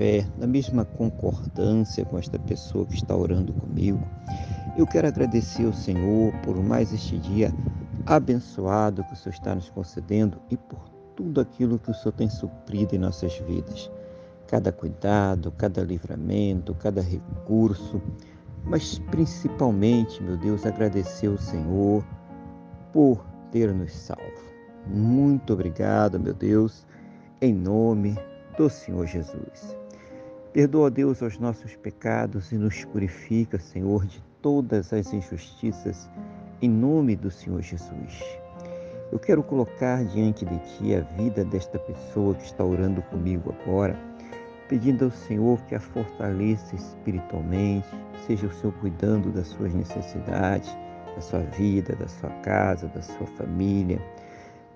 fé, na mesma concordância com esta pessoa que está orando comigo, eu quero agradecer ao Senhor por mais este dia abençoado que o Senhor está nos concedendo e por tudo aquilo que o Senhor tem suprido em nossas vidas. Cada cuidado, cada livramento, cada recurso, mas principalmente, meu Deus, agradecer ao Senhor por ter nos salvo. Muito obrigado, meu Deus, em nome do Senhor Jesus. Perdoa, Deus, os nossos pecados e nos purifica, Senhor, de todas as injustiças, em nome do Senhor Jesus. Eu quero colocar diante de Ti a vida desta pessoa que está orando comigo agora, pedindo ao Senhor que a fortaleça espiritualmente, seja o Senhor cuidando das suas necessidades, da sua vida, da sua casa, da sua família.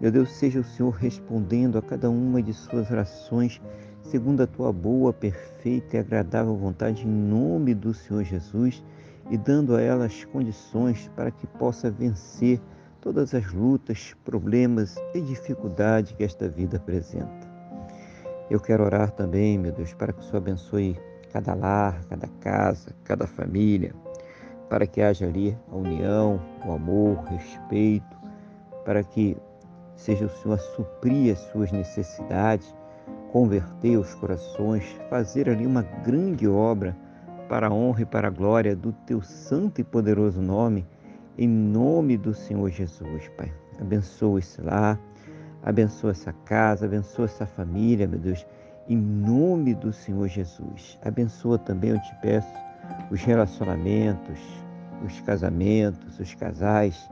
Meu Deus, seja o Senhor respondendo a cada uma de suas orações segundo a tua boa, perfeita e agradável vontade, em nome do Senhor Jesus, e dando a ela as condições para que possa vencer todas as lutas, problemas e dificuldades que esta vida apresenta. Eu quero orar também, meu Deus, para que o Senhor abençoe cada lar, cada casa, cada família, para que haja ali a união, o amor, o respeito, para que seja o Senhor a suprir as suas necessidades, converter os corações, fazer ali uma grande obra para a honra e para a glória do teu santo e poderoso nome, em nome do Senhor Jesus, Pai. Abençoa esse lar, abençoa essa casa, abençoa essa família, meu Deus, em nome do Senhor Jesus. Abençoa também, eu te peço, os relacionamentos, os casamentos, os casais,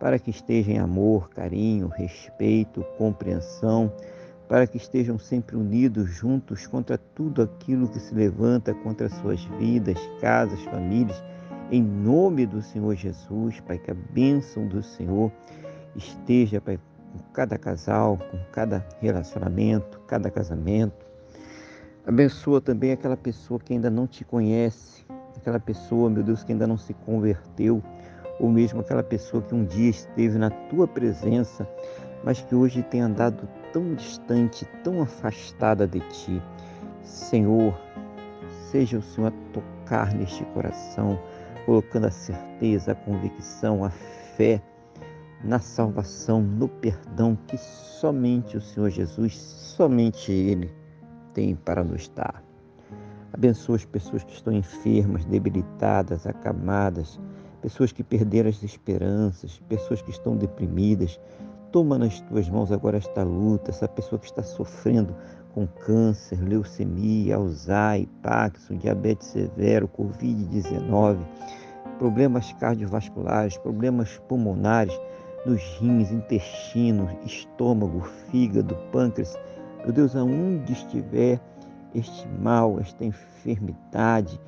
para que estejam em amor, carinho, respeito, compreensão, para que estejam sempre unidos juntos contra tudo aquilo que se levanta contra suas vidas, casas, famílias, em nome do Senhor Jesus, Pai, que a bênção do Senhor esteja, Pai, com cada casal, com cada relacionamento, cada casamento. Abençoa também aquela pessoa que ainda não te conhece, aquela pessoa, meu Deus, que ainda não se converteu ou mesmo aquela pessoa que um dia esteve na tua presença, mas que hoje tem andado tão distante, tão afastada de ti. Senhor, seja o Senhor a tocar neste coração, colocando a certeza, a convicção, a fé na salvação, no perdão que somente o Senhor Jesus, somente Ele tem para nos dar. Abençoa as pessoas que estão enfermas, debilitadas, acamadas, pessoas que perderam as esperanças, pessoas que estão deprimidas. Toma nas tuas mãos agora esta luta, essa pessoa que está sofrendo com câncer, leucemia, Alzheimer, Parkinson, diabetes severo, Covid-19, problemas cardiovasculares, problemas pulmonares, nos rins, intestino, estômago, fígado, pâncreas. Meu Deus, aonde estiver este mal, esta enfermidade,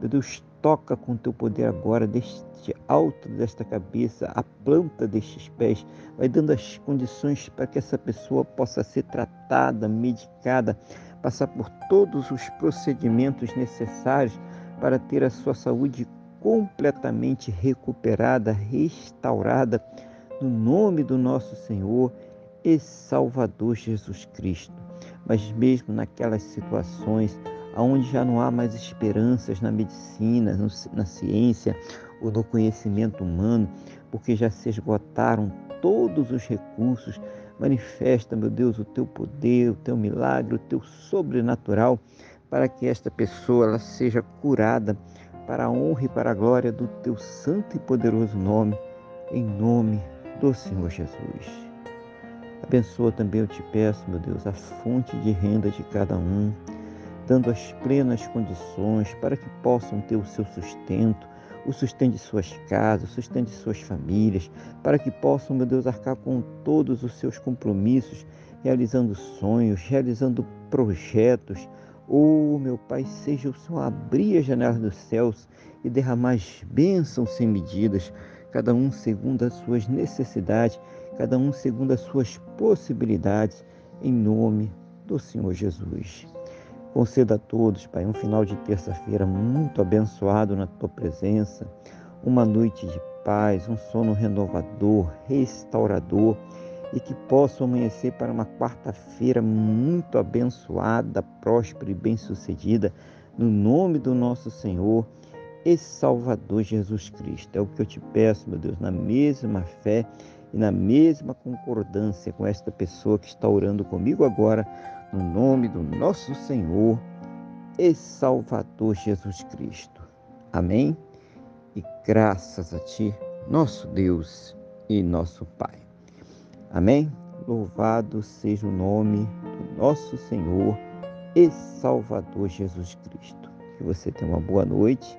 meu Deus, toca com teu poder agora, deste alto desta cabeça, a planta destes pés, vai dando as condições para que essa pessoa possa ser tratada, medicada, passar por todos os procedimentos necessários para ter a sua saúde completamente recuperada, restaurada, no nome do nosso Senhor e Salvador Jesus Cristo. Mas mesmo naquelas situações, onde já não há mais esperanças na medicina, na ciência ou no conhecimento humano, porque já se esgotaram todos os recursos. Manifesta, meu Deus, o teu poder, o teu milagre, o teu sobrenatural, para que esta pessoa ela seja curada para a honra e para a glória do teu santo e poderoso nome, em nome do Senhor Jesus. Abençoa também, eu te peço, meu Deus, a fonte de renda de cada um dando as plenas condições para que possam ter o seu sustento, o sustento de suas casas, o sustento de suas famílias, para que possam, meu Deus, arcar com todos os seus compromissos, realizando sonhos, realizando projetos, Oh, meu Pai, seja o Senhor abrir as janelas dos céus e derramar bênçãos sem medidas, cada um segundo as suas necessidades, cada um segundo as suas possibilidades, em nome do Senhor Jesus. Conceda a todos, Pai, um final de terça-feira muito abençoado na tua presença, uma noite de paz, um sono renovador, restaurador e que possam amanhecer para uma quarta-feira muito abençoada, próspera e bem-sucedida, no nome do nosso Senhor e Salvador Jesus Cristo. É o que eu te peço, meu Deus, na mesma fé e na mesma concordância com esta pessoa que está orando comigo agora, no nome do nosso Senhor e Salvador Jesus Cristo. Amém? E graças a Ti, nosso Deus e nosso Pai. Amém? Louvado seja o nome do nosso Senhor e Salvador Jesus Cristo. Que você tenha uma boa noite,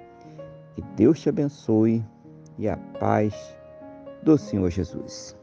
que Deus te abençoe e a paz do Senhor Jesus.